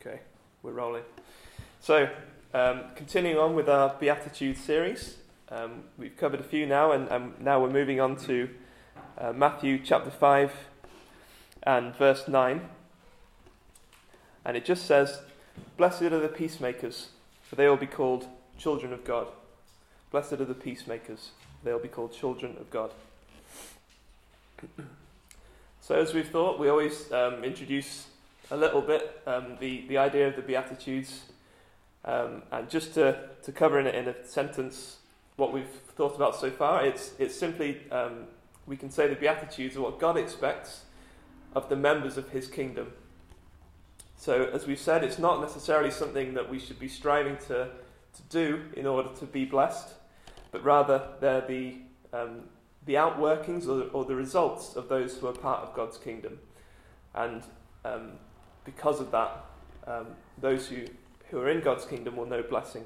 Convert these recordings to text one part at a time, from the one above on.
Okay, we're rolling. So, um, continuing on with our Beatitude series, um, we've covered a few now, and, and now we're moving on to uh, Matthew chapter 5 and verse 9. And it just says, Blessed are the peacemakers, for they will be called children of God. Blessed are the peacemakers, they will be called children of God. so, as we've thought, we always um, introduce a little bit um, the, the idea of the Beatitudes. Um, and just to, to cover in in a sentence what we've thought about so far, it's, it's simply, um, we can say the Beatitudes are what God expects of the members of His kingdom. So, as we've said, it's not necessarily something that we should be striving to, to do in order to be blessed, but rather they're the, um, the outworkings or, or the results of those who are part of God's kingdom. And um, because of that, um, those who, who are in God's kingdom will know blessing.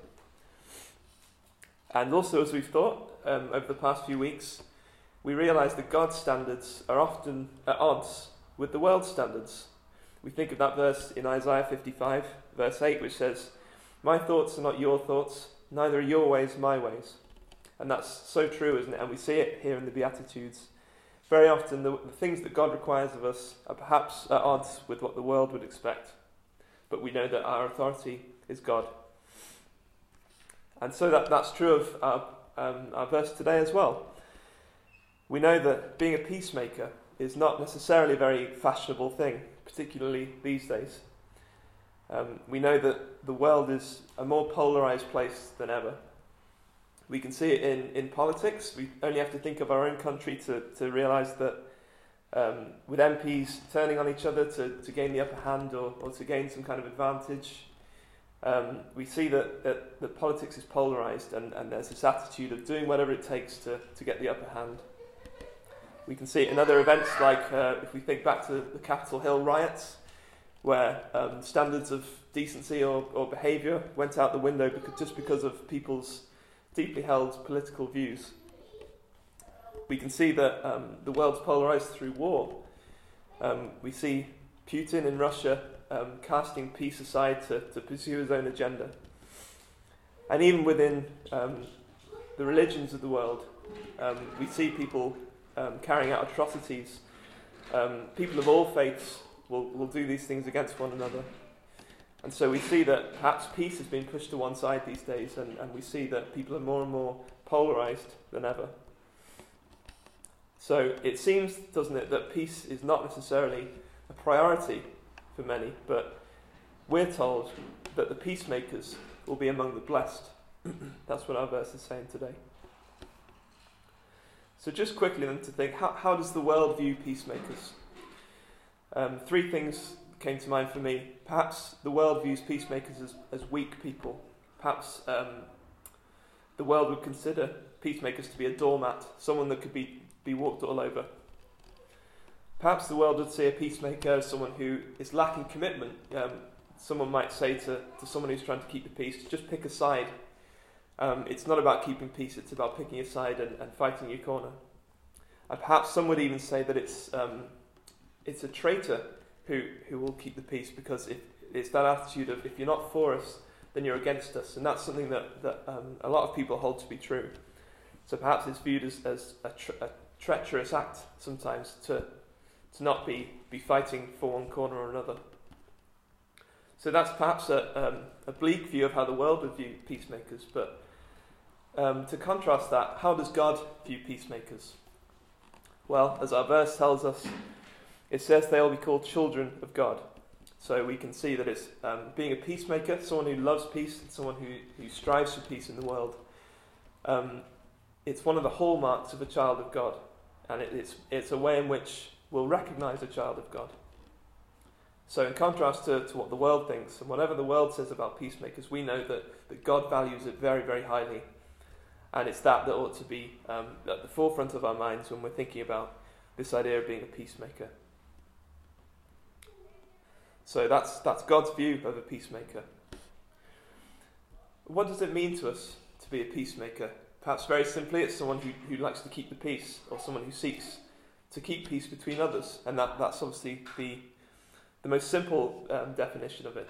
And also, as we've thought um, over the past few weeks, we realize that God's standards are often at odds with the world's standards. We think of that verse in Isaiah 55, verse 8, which says, My thoughts are not your thoughts, neither are your ways my ways. And that's so true, isn't it? And we see it here in the Beatitudes. Very often, the, the things that God requires of us are perhaps at odds with what the world would expect. But we know that our authority is God. And so that, that's true of our, um, our verse today as well. We know that being a peacemaker is not necessarily a very fashionable thing, particularly these days. Um, we know that the world is a more polarized place than ever. We can see it in, in politics. We only have to think of our own country to, to realize that um, with MPs turning on each other to, to gain the upper hand or, or to gain some kind of advantage, um, we see that, that, that politics is polarized and, and there's this attitude of doing whatever it takes to, to get the upper hand. We can see it in other events like uh, if we think back to the Capitol Hill riots, where um, standards of decency or, or behaviour went out the window because, just because of people's deeply held political views. We can see that um, the world's polarized through war. Um, we see Putin in Russia um, casting peace aside to, to pursue his own agenda. And even within um, the religions of the world, um, we see people um, carrying out atrocities. people of all faiths will, will do these things against one another. And so we see that perhaps peace has been pushed to one side these days, and, and we see that people are more and more polarized than ever. So it seems, doesn't it, that peace is not necessarily a priority for many, but we're told that the peacemakers will be among the blessed. That's what our verse is saying today. So, just quickly then to think how, how does the world view peacemakers? Um, three things came to mind for me. Perhaps the world views peacemakers as, as weak people. Perhaps um, the world would consider peacemakers to be a doormat, someone that could be, be walked all over. Perhaps the world would see a peacemaker as someone who is lacking commitment. Um, someone might say to, to someone who's trying to keep the peace, just pick a side. Um, it's not about keeping peace, it's about picking a side and, and fighting your corner. And perhaps some would even say that it's, um, it's a traitor who, who will keep the peace because if, it's that attitude of if you're not for us, then you're against us. And that's something that, that um, a lot of people hold to be true. So perhaps it's viewed as, as a, a treacherous act sometimes to, to not be, be fighting for one corner or another. So that's perhaps a, um, a bleak view of how the world would view peacemakers. But um, to contrast that, how does God view peacemakers? Well, as our verse tells us, it says they will be called children of God. So we can see that it's um, being a peacemaker, someone who loves peace, and someone who, who strives for peace in the world. Um, it's one of the hallmarks of a child of God, and it, it's, it's a way in which we'll recognize a child of God. So, in contrast to, to what the world thinks, and whatever the world says about peacemakers, we know that, that God values it very, very highly. And it's that that ought to be um, at the forefront of our minds when we're thinking about this idea of being a peacemaker. So that's, that's God's view of a peacemaker. What does it mean to us to be a peacemaker? Perhaps very simply, it's someone who, who likes to keep the peace, or someone who seeks to keep peace between others. And that, that's obviously the, the most simple um, definition of it.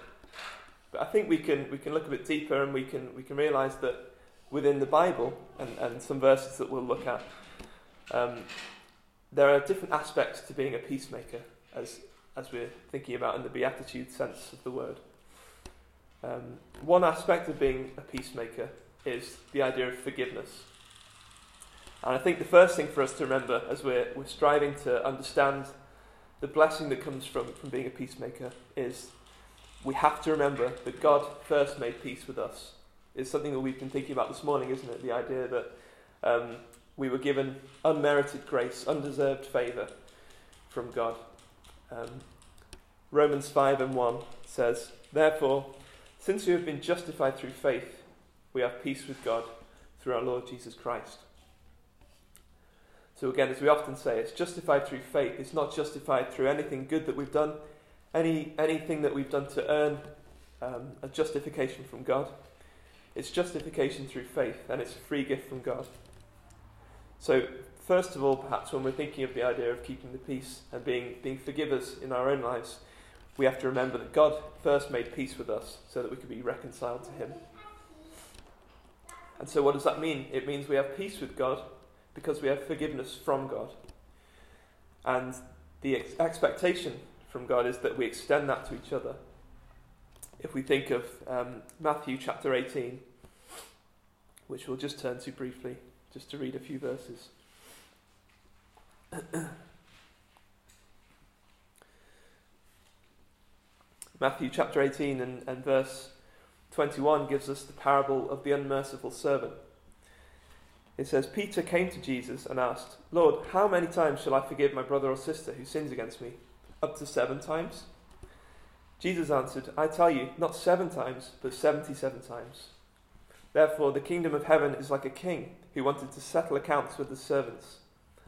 But I think we can, we can look a bit deeper and we can, we can realize that within the Bible and, and some verses that we'll look at, um, there are different aspects to being a peacemaker as, as we're thinking about in the Beatitude sense of the word. Um, one aspect of being a peacemaker is the idea of forgiveness. And I think the first thing for us to remember as we're, we're striving to understand the blessing that comes from, from being a peacemaker is we have to remember that God first made peace with us. It's something that we've been thinking about this morning, isn't it? The idea that um, we were given unmerited grace, undeserved favour from God. Um, Romans 5 and 1 says, Therefore, since we have been justified through faith, we have peace with God through our Lord Jesus Christ. So, again, as we often say, it's justified through faith. It's not justified through anything good that we've done, any, anything that we've done to earn um, a justification from God. It's justification through faith, and it's a free gift from God. So, first of all, perhaps when we're thinking of the idea of keeping the peace and being, being forgivers in our own lives, we have to remember that God first made peace with us so that we could be reconciled to Him. And so, what does that mean? It means we have peace with God because we have forgiveness from God. And the ex- expectation from God is that we extend that to each other. If we think of um, Matthew chapter 18, which we'll just turn to briefly, just to read a few verses. Matthew chapter 18 and, and verse 21 gives us the parable of the unmerciful servant. It says, Peter came to Jesus and asked, Lord, how many times shall I forgive my brother or sister who sins against me? Up to seven times? Jesus answered, I tell you, not seven times, but seventy seven times. Therefore, the kingdom of heaven is like a king who wanted to settle accounts with his servants.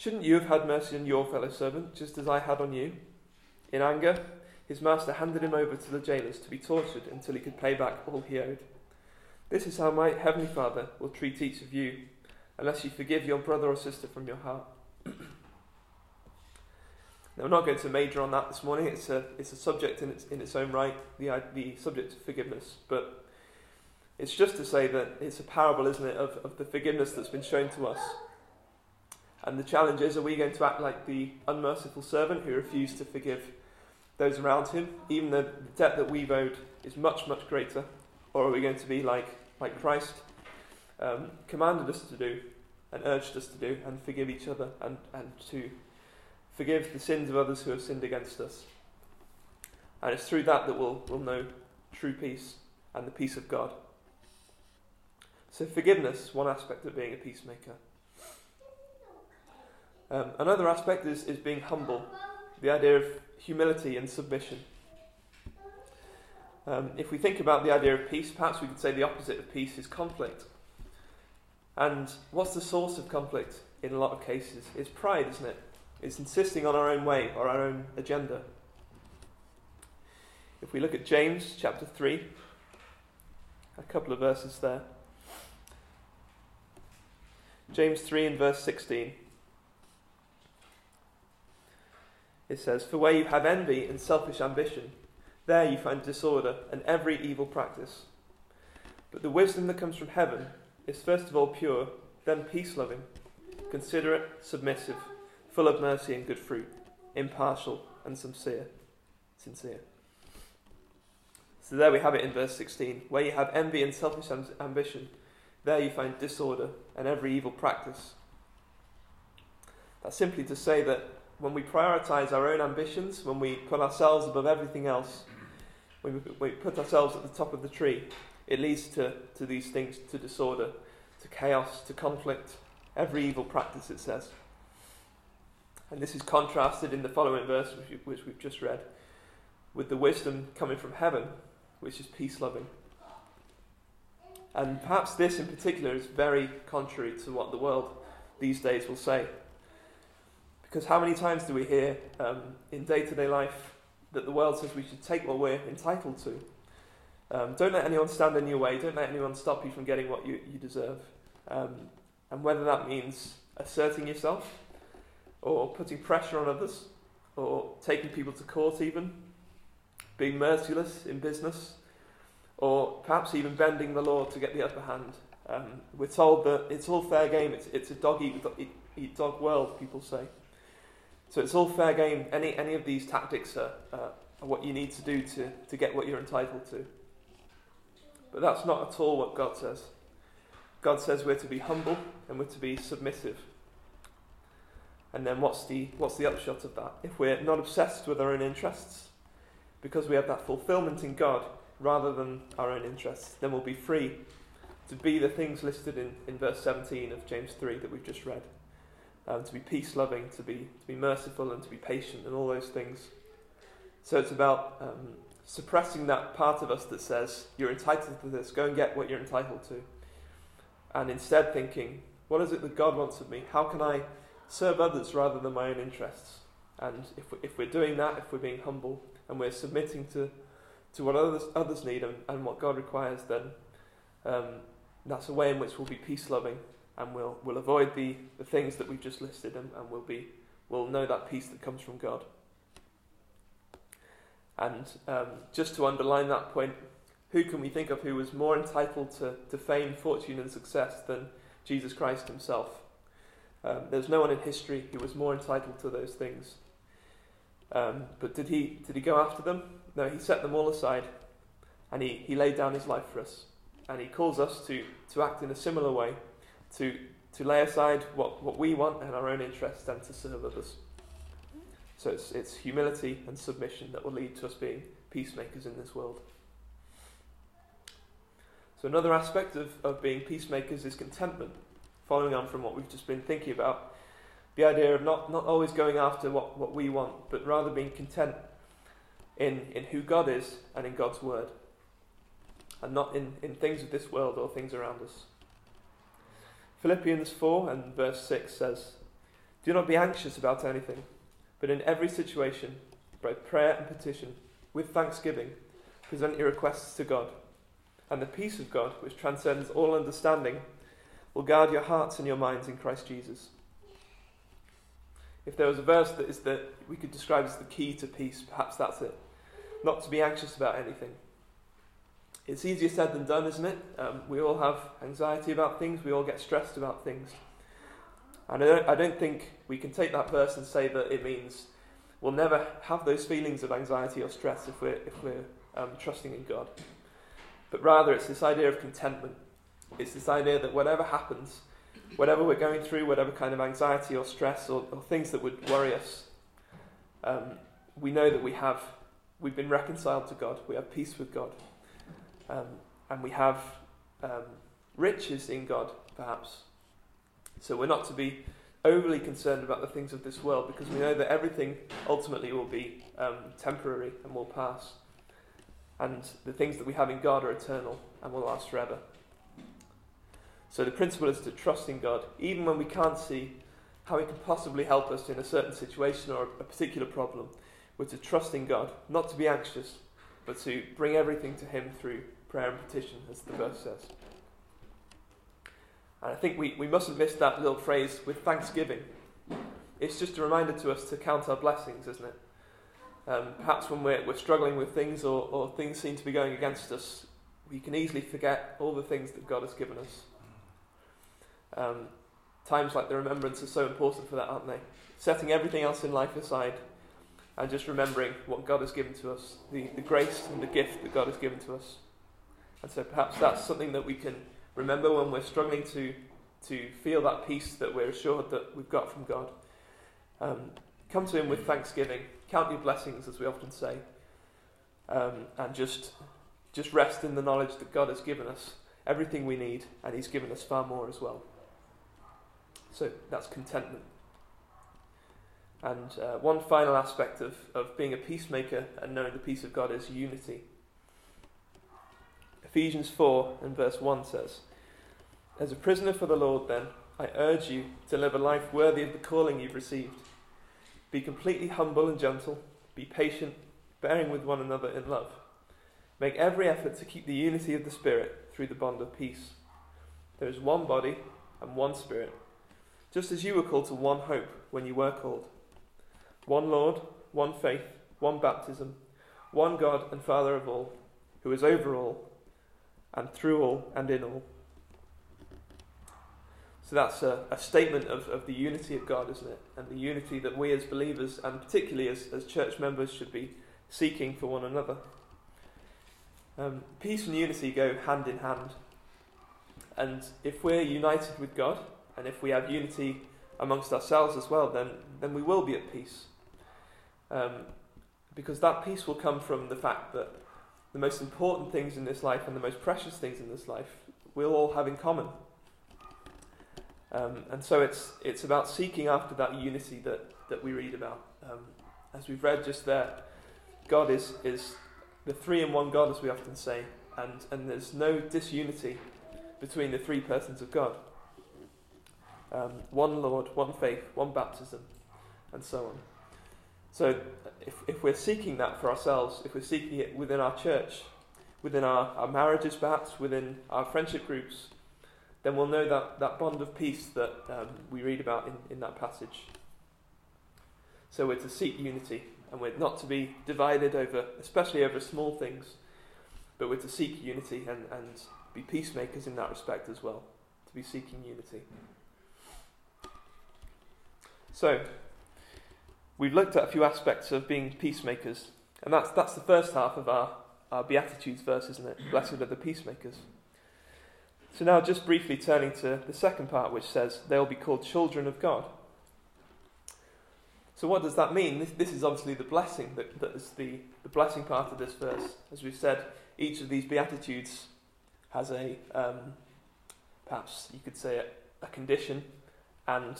Shouldn't you have had mercy on your fellow servant, just as I had on you? In anger, his master handed him over to the jailers to be tortured until he could pay back all he owed. This is how my heavenly Father will treat each of you, unless you forgive your brother or sister from your heart. now, I'm not going to major on that this morning. It's a, it's a subject in its, in its own right, the, uh, the subject of forgiveness. But it's just to say that it's a parable, isn't it, of, of the forgiveness that's been shown to us. And the challenge is are we going to act like the unmerciful servant who refused to forgive those around him, even though the debt that we've owed is much, much greater? Or are we going to be like, like Christ um, commanded us to do and urged us to do and forgive each other and, and to forgive the sins of others who have sinned against us? And it's through that that we'll, we'll know true peace and the peace of God. So, forgiveness, one aspect of being a peacemaker. Um, another aspect is, is being humble, the idea of humility and submission. Um, if we think about the idea of peace, perhaps we could say the opposite of peace is conflict. And what's the source of conflict in a lot of cases? It's pride, isn't it? It's insisting on our own way or our own agenda. If we look at James chapter 3, a couple of verses there. James 3 and verse 16. It says, For where you have envy and selfish ambition, there you find disorder and every evil practice. But the wisdom that comes from heaven is first of all pure, then peace loving, considerate, submissive, full of mercy and good fruit, impartial and sincere. Sincere. So there we have it in verse 16. Where you have envy and selfish ambition, there you find disorder and every evil practice. That's simply to say that when we prioritize our own ambitions, when we put ourselves above everything else, when we put ourselves at the top of the tree, it leads to, to these things, to disorder, to chaos, to conflict, every evil practice, it says. And this is contrasted in the following verse, which, we've just read, with the wisdom coming from heaven, which is peace loving. And perhaps this in particular is very contrary to what the world these days will say. Because how many times do we hear um, in day to day life that the world says we should take what we're entitled to? Um, don't let anyone stand in your way. Don't let anyone stop you from getting what you, you deserve. Um, and whether that means asserting yourself, or putting pressure on others, or taking people to court, even, being merciless in business, or perhaps even bending the law to get the upper hand. Um, we're told that it's all fair game. It's, it's a dog eat, eat, dog world, people say. So it's all fair game. Any, any of these tactics are, uh, are what you need to do to, to get what you're entitled to. But that's not at all what God says. God says we're to be humble and we're to be submissive. And then what's the, what's the upshot of that? If we're not obsessed with our own interests, because we have that fulfillment in God rather than our own interests, then we'll be free to be the things listed in, in verse 17 of James 3 that we've just read. Um, to be peace loving, to be, to be merciful, and to be patient, and all those things. So it's about um, suppressing that part of us that says, You're entitled to this, go and get what you're entitled to. And instead thinking, What is it that God wants of me? How can I serve others rather than my own interests? And if, we, if we're doing that, if we're being humble, and we're submitting to, to what others, others need and, and what God requires, then um, that's a way in which we'll be peace loving and we'll, we'll avoid the, the things that we've just listed and, and we'll, be, we'll know that peace that comes from God. And um, just to underline that point, who can we think of who was more entitled to, to fame, fortune, and success than Jesus Christ himself? Um, there's no one in history who was more entitled to those things. Um, but did he, did he go after them? No, he set them all aside and he, he laid down his life for us. And he calls us to, to act in a similar way, to, to lay aside what, what we want and our own interests and to serve others. So it's, it's humility and submission that will lead to us being peacemakers in this world. So, another aspect of, of being peacemakers is contentment, following on from what we've just been thinking about the idea of not, not always going after what, what we want, but rather being content in, in who God is and in God's word, and not in, in things of this world or things around us. Philippians 4 and verse 6 says, Do not be anxious about anything, but in every situation, by prayer and petition, with thanksgiving, present your requests to God. And the peace of God, which transcends all understanding, will guard your hearts and your minds in Christ Jesus if there was a verse that is that we could describe as the key to peace, perhaps that's it. Not to be anxious about anything. It's easier said than done, isn't it? Um, we all have anxiety about things, we all get stressed about things. And I don't, I don't think we can take that verse and say that it means we'll never have those feelings of anxiety or stress if we're, if we're um, trusting in God. But rather, it's this idea of contentment. It's this idea that whatever happens, whatever we're going through, whatever kind of anxiety or stress or, or things that would worry us, um, we know that we have, we've been reconciled to God, we have peace with God, um, and we have um, riches in God, perhaps. So we're not to be overly concerned about the things of this world because we know that everything ultimately will be um, temporary and will pass. And the things that we have in God are eternal and will last forever. So the principle is to trust in God, even when we can't see how He can possibly help us in a certain situation or a particular problem. We're to trust in God, not to be anxious, but to bring everything to Him through prayer and petition, as the verse says. And I think we, we mustn't miss that little phrase with thanksgiving. It's just a reminder to us to count our blessings, isn't it? Um, perhaps when we're, we're struggling with things or, or things seem to be going against us, we can easily forget all the things that God has given us. Um, times like the remembrance are so important for that, aren't they? Setting everything else in life aside and just remembering what God has given to us, the, the grace and the gift that God has given to us. And so perhaps that's something that we can remember when we're struggling to, to feel that peace that we're assured that we've got from God. Um, come to Him with thanksgiving, count your blessings, as we often say, um, and just, just rest in the knowledge that God has given us everything we need, and He's given us far more as well. So that's contentment. And uh, one final aspect of, of being a peacemaker and knowing the peace of God is unity. Ephesians 4 and verse 1 says, As a prisoner for the Lord, then, I urge you to live a life worthy of the calling you've received. Be completely humble and gentle, be patient, bearing with one another in love. Make every effort to keep the unity of the Spirit through the bond of peace. There is one body and one Spirit, just as you were called to one hope when you were called. One Lord, one faith, one baptism, one God and Father of all, who is over all, and through all, and in all. So that's a, a statement of, of the unity of God, isn't it? And the unity that we as believers, and particularly as, as church members, should be seeking for one another. Um, peace and unity go hand in hand. And if we're united with God, and if we have unity amongst ourselves as well, then, then we will be at peace. Um, because that peace will come from the fact that the most important things in this life and the most precious things in this life we'll all have in common. Um, and so it's, it's about seeking after that unity that, that we read about. Um, as we've read just there, God is, is the three in one God, as we often say, and, and there's no disunity between the three persons of God. Um, one Lord, one faith, one baptism, and so on. So, if, if we're seeking that for ourselves, if we're seeking it within our church, within our, our marriages, perhaps, within our friendship groups, then we'll know that, that bond of peace that um, we read about in, in that passage. So, we're to seek unity and we're not to be divided over, especially over small things, but we're to seek unity and, and be peacemakers in that respect as well, to be seeking unity. So, we've looked at a few aspects of being peacemakers, and that's, that's the first half of our, our Beatitudes verse, isn't it? Blessed are the peacemakers. So, now just briefly turning to the second part, which says they'll be called children of God. So, what does that mean? This, this is obviously the blessing that, that is the, the blessing part of this verse. As we've said, each of these Beatitudes has a, um, perhaps you could say, a, a condition and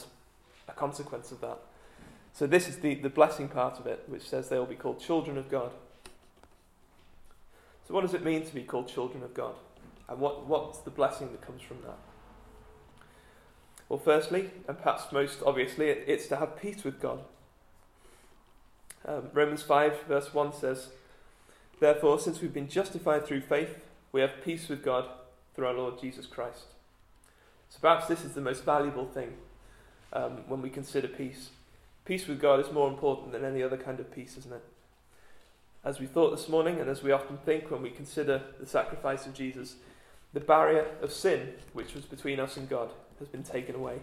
a consequence of that. So, this is the, the blessing part of it, which says they will be called children of God. So, what does it mean to be called children of God? And what, what's the blessing that comes from that? Well, firstly, and perhaps most obviously, it, it's to have peace with God. Um, Romans 5, verse 1 says, Therefore, since we've been justified through faith, we have peace with God through our Lord Jesus Christ. So perhaps this is the most valuable thing um, when we consider peace. Peace with God is more important than any other kind of peace, isn't it? As we thought this morning, and as we often think when we consider the sacrifice of Jesus, the barrier of sin, which was between us and God, has been taken away.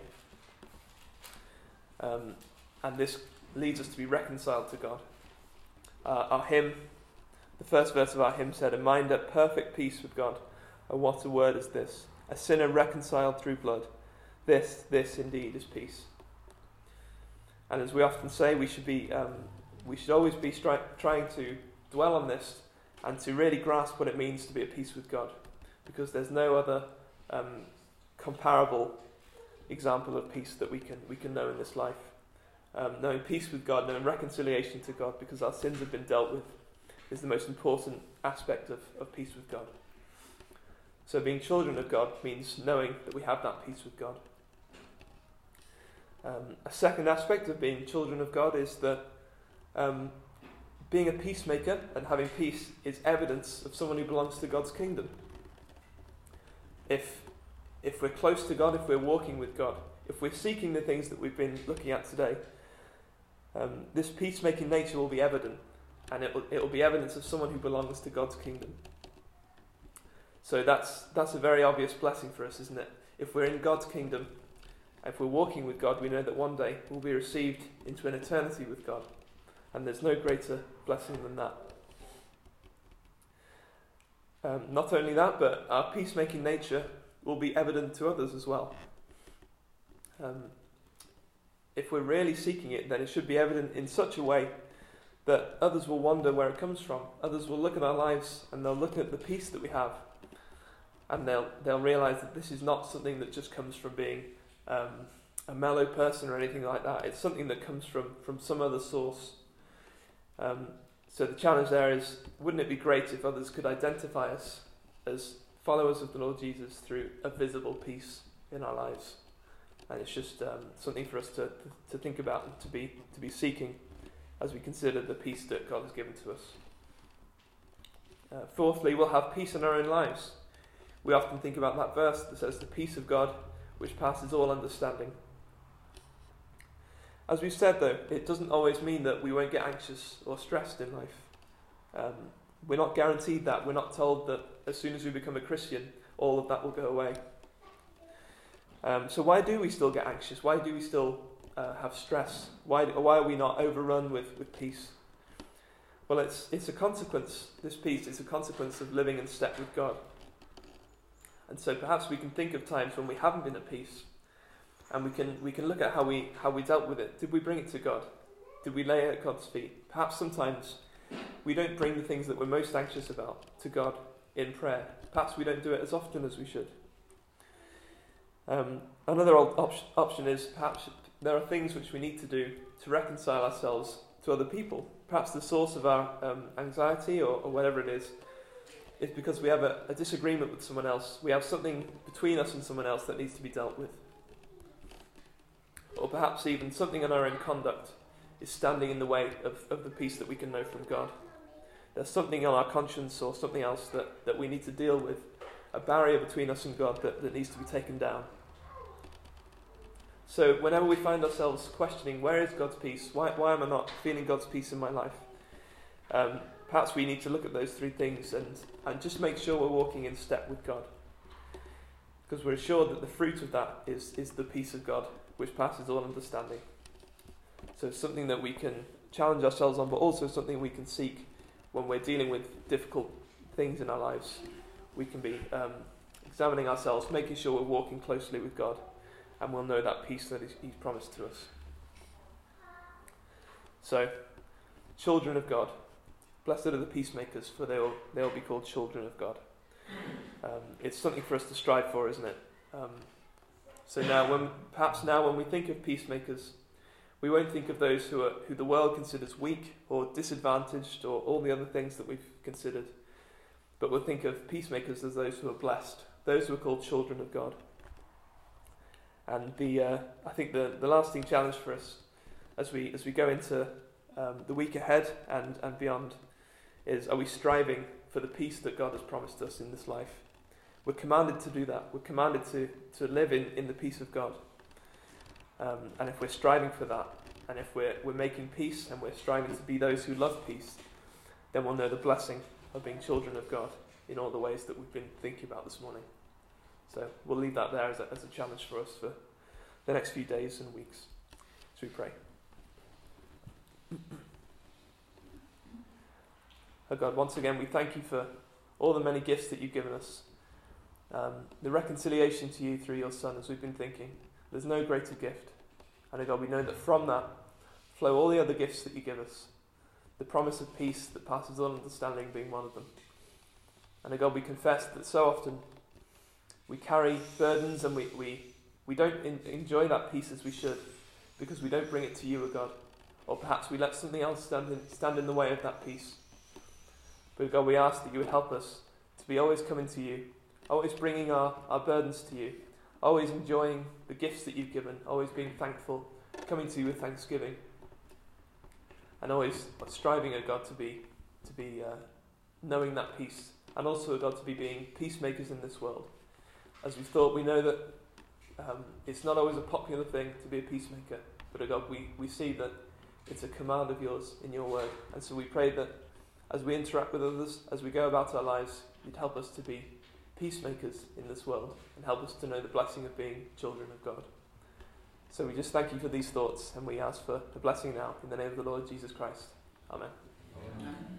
Um, and this leads us to be reconciled to God. Uh, our hymn, the first verse of our hymn said, A mind at perfect peace with God. Oh, what a word is this! A sinner reconciled through blood. This, this indeed is peace. And as we often say, we should be, um, we should always be stri- trying to dwell on this and to really grasp what it means to be at peace with God, because there's no other um, comparable example of peace that we can we can know in this life um, knowing peace with God, knowing reconciliation to God because our sins have been dealt with, is the most important aspect of, of peace with God. So, being children of God means knowing that we have that peace with God. Um, a second aspect of being children of God is that um, being a peacemaker and having peace is evidence of someone who belongs to God's kingdom. If, if we're close to God, if we're walking with God, if we're seeking the things that we've been looking at today, um, this peacemaking nature will be evident, and it will, it will be evidence of someone who belongs to God's kingdom. So that's, that's a very obvious blessing for us, isn't it? If we're in God's kingdom, if we're walking with God, we know that one day we'll be received into an eternity with God. And there's no greater blessing than that. Um, not only that, but our peacemaking nature will be evident to others as well. Um, if we're really seeking it, then it should be evident in such a way that others will wonder where it comes from. Others will look at our lives and they'll look at the peace that we have and they'll, they'll realize that this is not something that just comes from being um, a mellow person or anything like that. It's something that comes from, from some other source. Um, so the challenge there is wouldn't it be great if others could identify us as followers of the Lord Jesus through a visible peace in our lives? And it's just um, something for us to, to think about and to be, to be seeking as we consider the peace that God has given to us. Uh, fourthly, we'll have peace in our own lives. We often think about that verse that says, The peace of God which passes all understanding. As we've said, though, it doesn't always mean that we won't get anxious or stressed in life. Um, we're not guaranteed that. We're not told that as soon as we become a Christian, all of that will go away. Um, so, why do we still get anxious? Why do we still uh, have stress? Why, why are we not overrun with, with peace? Well, it's, it's a consequence, this peace is a consequence of living in step with God. And so perhaps we can think of times when we haven't been at peace and we can, we can look at how we, how we dealt with it. Did we bring it to God? Did we lay it at God's feet? Perhaps sometimes we don't bring the things that we're most anxious about to God in prayer. Perhaps we don't do it as often as we should. Um, another op- option is perhaps there are things which we need to do to reconcile ourselves to other people. Perhaps the source of our um, anxiety or, or, whatever it is is because we have a, a disagreement with someone else. We have something between us and someone else that needs to be dealt with. Or perhaps even something in our own conduct is standing in the way of, of the peace that we can know from God. There's something on our conscience or something else that, that we need to deal with, a barrier between us and God that, that needs to be taken down. So, whenever we find ourselves questioning, where is God's peace? Why, why am I not feeling God's peace in my life? Um, perhaps we need to look at those three things and, and just make sure we're walking in step with God. Because we're assured that the fruit of that is, is the peace of God, which passes all understanding. So, it's something that we can challenge ourselves on, but also something we can seek when we're dealing with difficult things in our lives. We can be um, examining ourselves, making sure we're walking closely with God and we'll know that peace that He's promised to us. So, children of God, blessed are the peacemakers, for they'll, they'll be called children of God. Um, it's something for us to strive for, isn't it? Um, so now, when perhaps now when we think of peacemakers, we won't think of those who are who the world considers weak or disadvantaged or all the other things that we've considered, but we'll think of peacemakers as those who are blessed, those who are called children of God. And the, uh, I think the, the lasting challenge for us as we, as we go into um, the week ahead and, and beyond is are we striving for the peace that God has promised us in this life? We're commanded to do that. We're commanded to, to live in, in the peace of God. Um, and if we're striving for that, and if we're, we're making peace and we're striving to be those who love peace, then we'll know the blessing of being children of God in all the ways that we've been thinking about this morning. So we'll leave that there as a, as a challenge for us for the next few days and weeks. So we pray. Oh God, once again, we thank you for all the many gifts that you've given us. Um, the reconciliation to you through your Son, as we've been thinking. There's no greater gift. And oh God, we know that from that flow all the other gifts that you give us. The promise of peace that passes all understanding being one of them. And oh God, we confess that so often we carry burdens and we, we, we don't in, enjoy that peace as we should because we don't bring it to you, O God. Or perhaps we let something else stand in, stand in the way of that peace. But God, we ask that you would help us to be always coming to you, always bringing our, our burdens to you, always enjoying the gifts that you've given, always being thankful, coming to you with thanksgiving, and always striving, O God, to be, to be uh, knowing that peace, and also, O God, to be being peacemakers in this world as we thought, we know that um, it's not always a popular thing to be a peacemaker, but oh God, we, we see that it's a command of yours in your word. And so we pray that as we interact with others, as we go about our lives, you'd help us to be peacemakers in this world and help us to know the blessing of being children of God. So we just thank you for these thoughts and we ask for the blessing now in the name of the Lord Jesus Christ. Amen. Amen.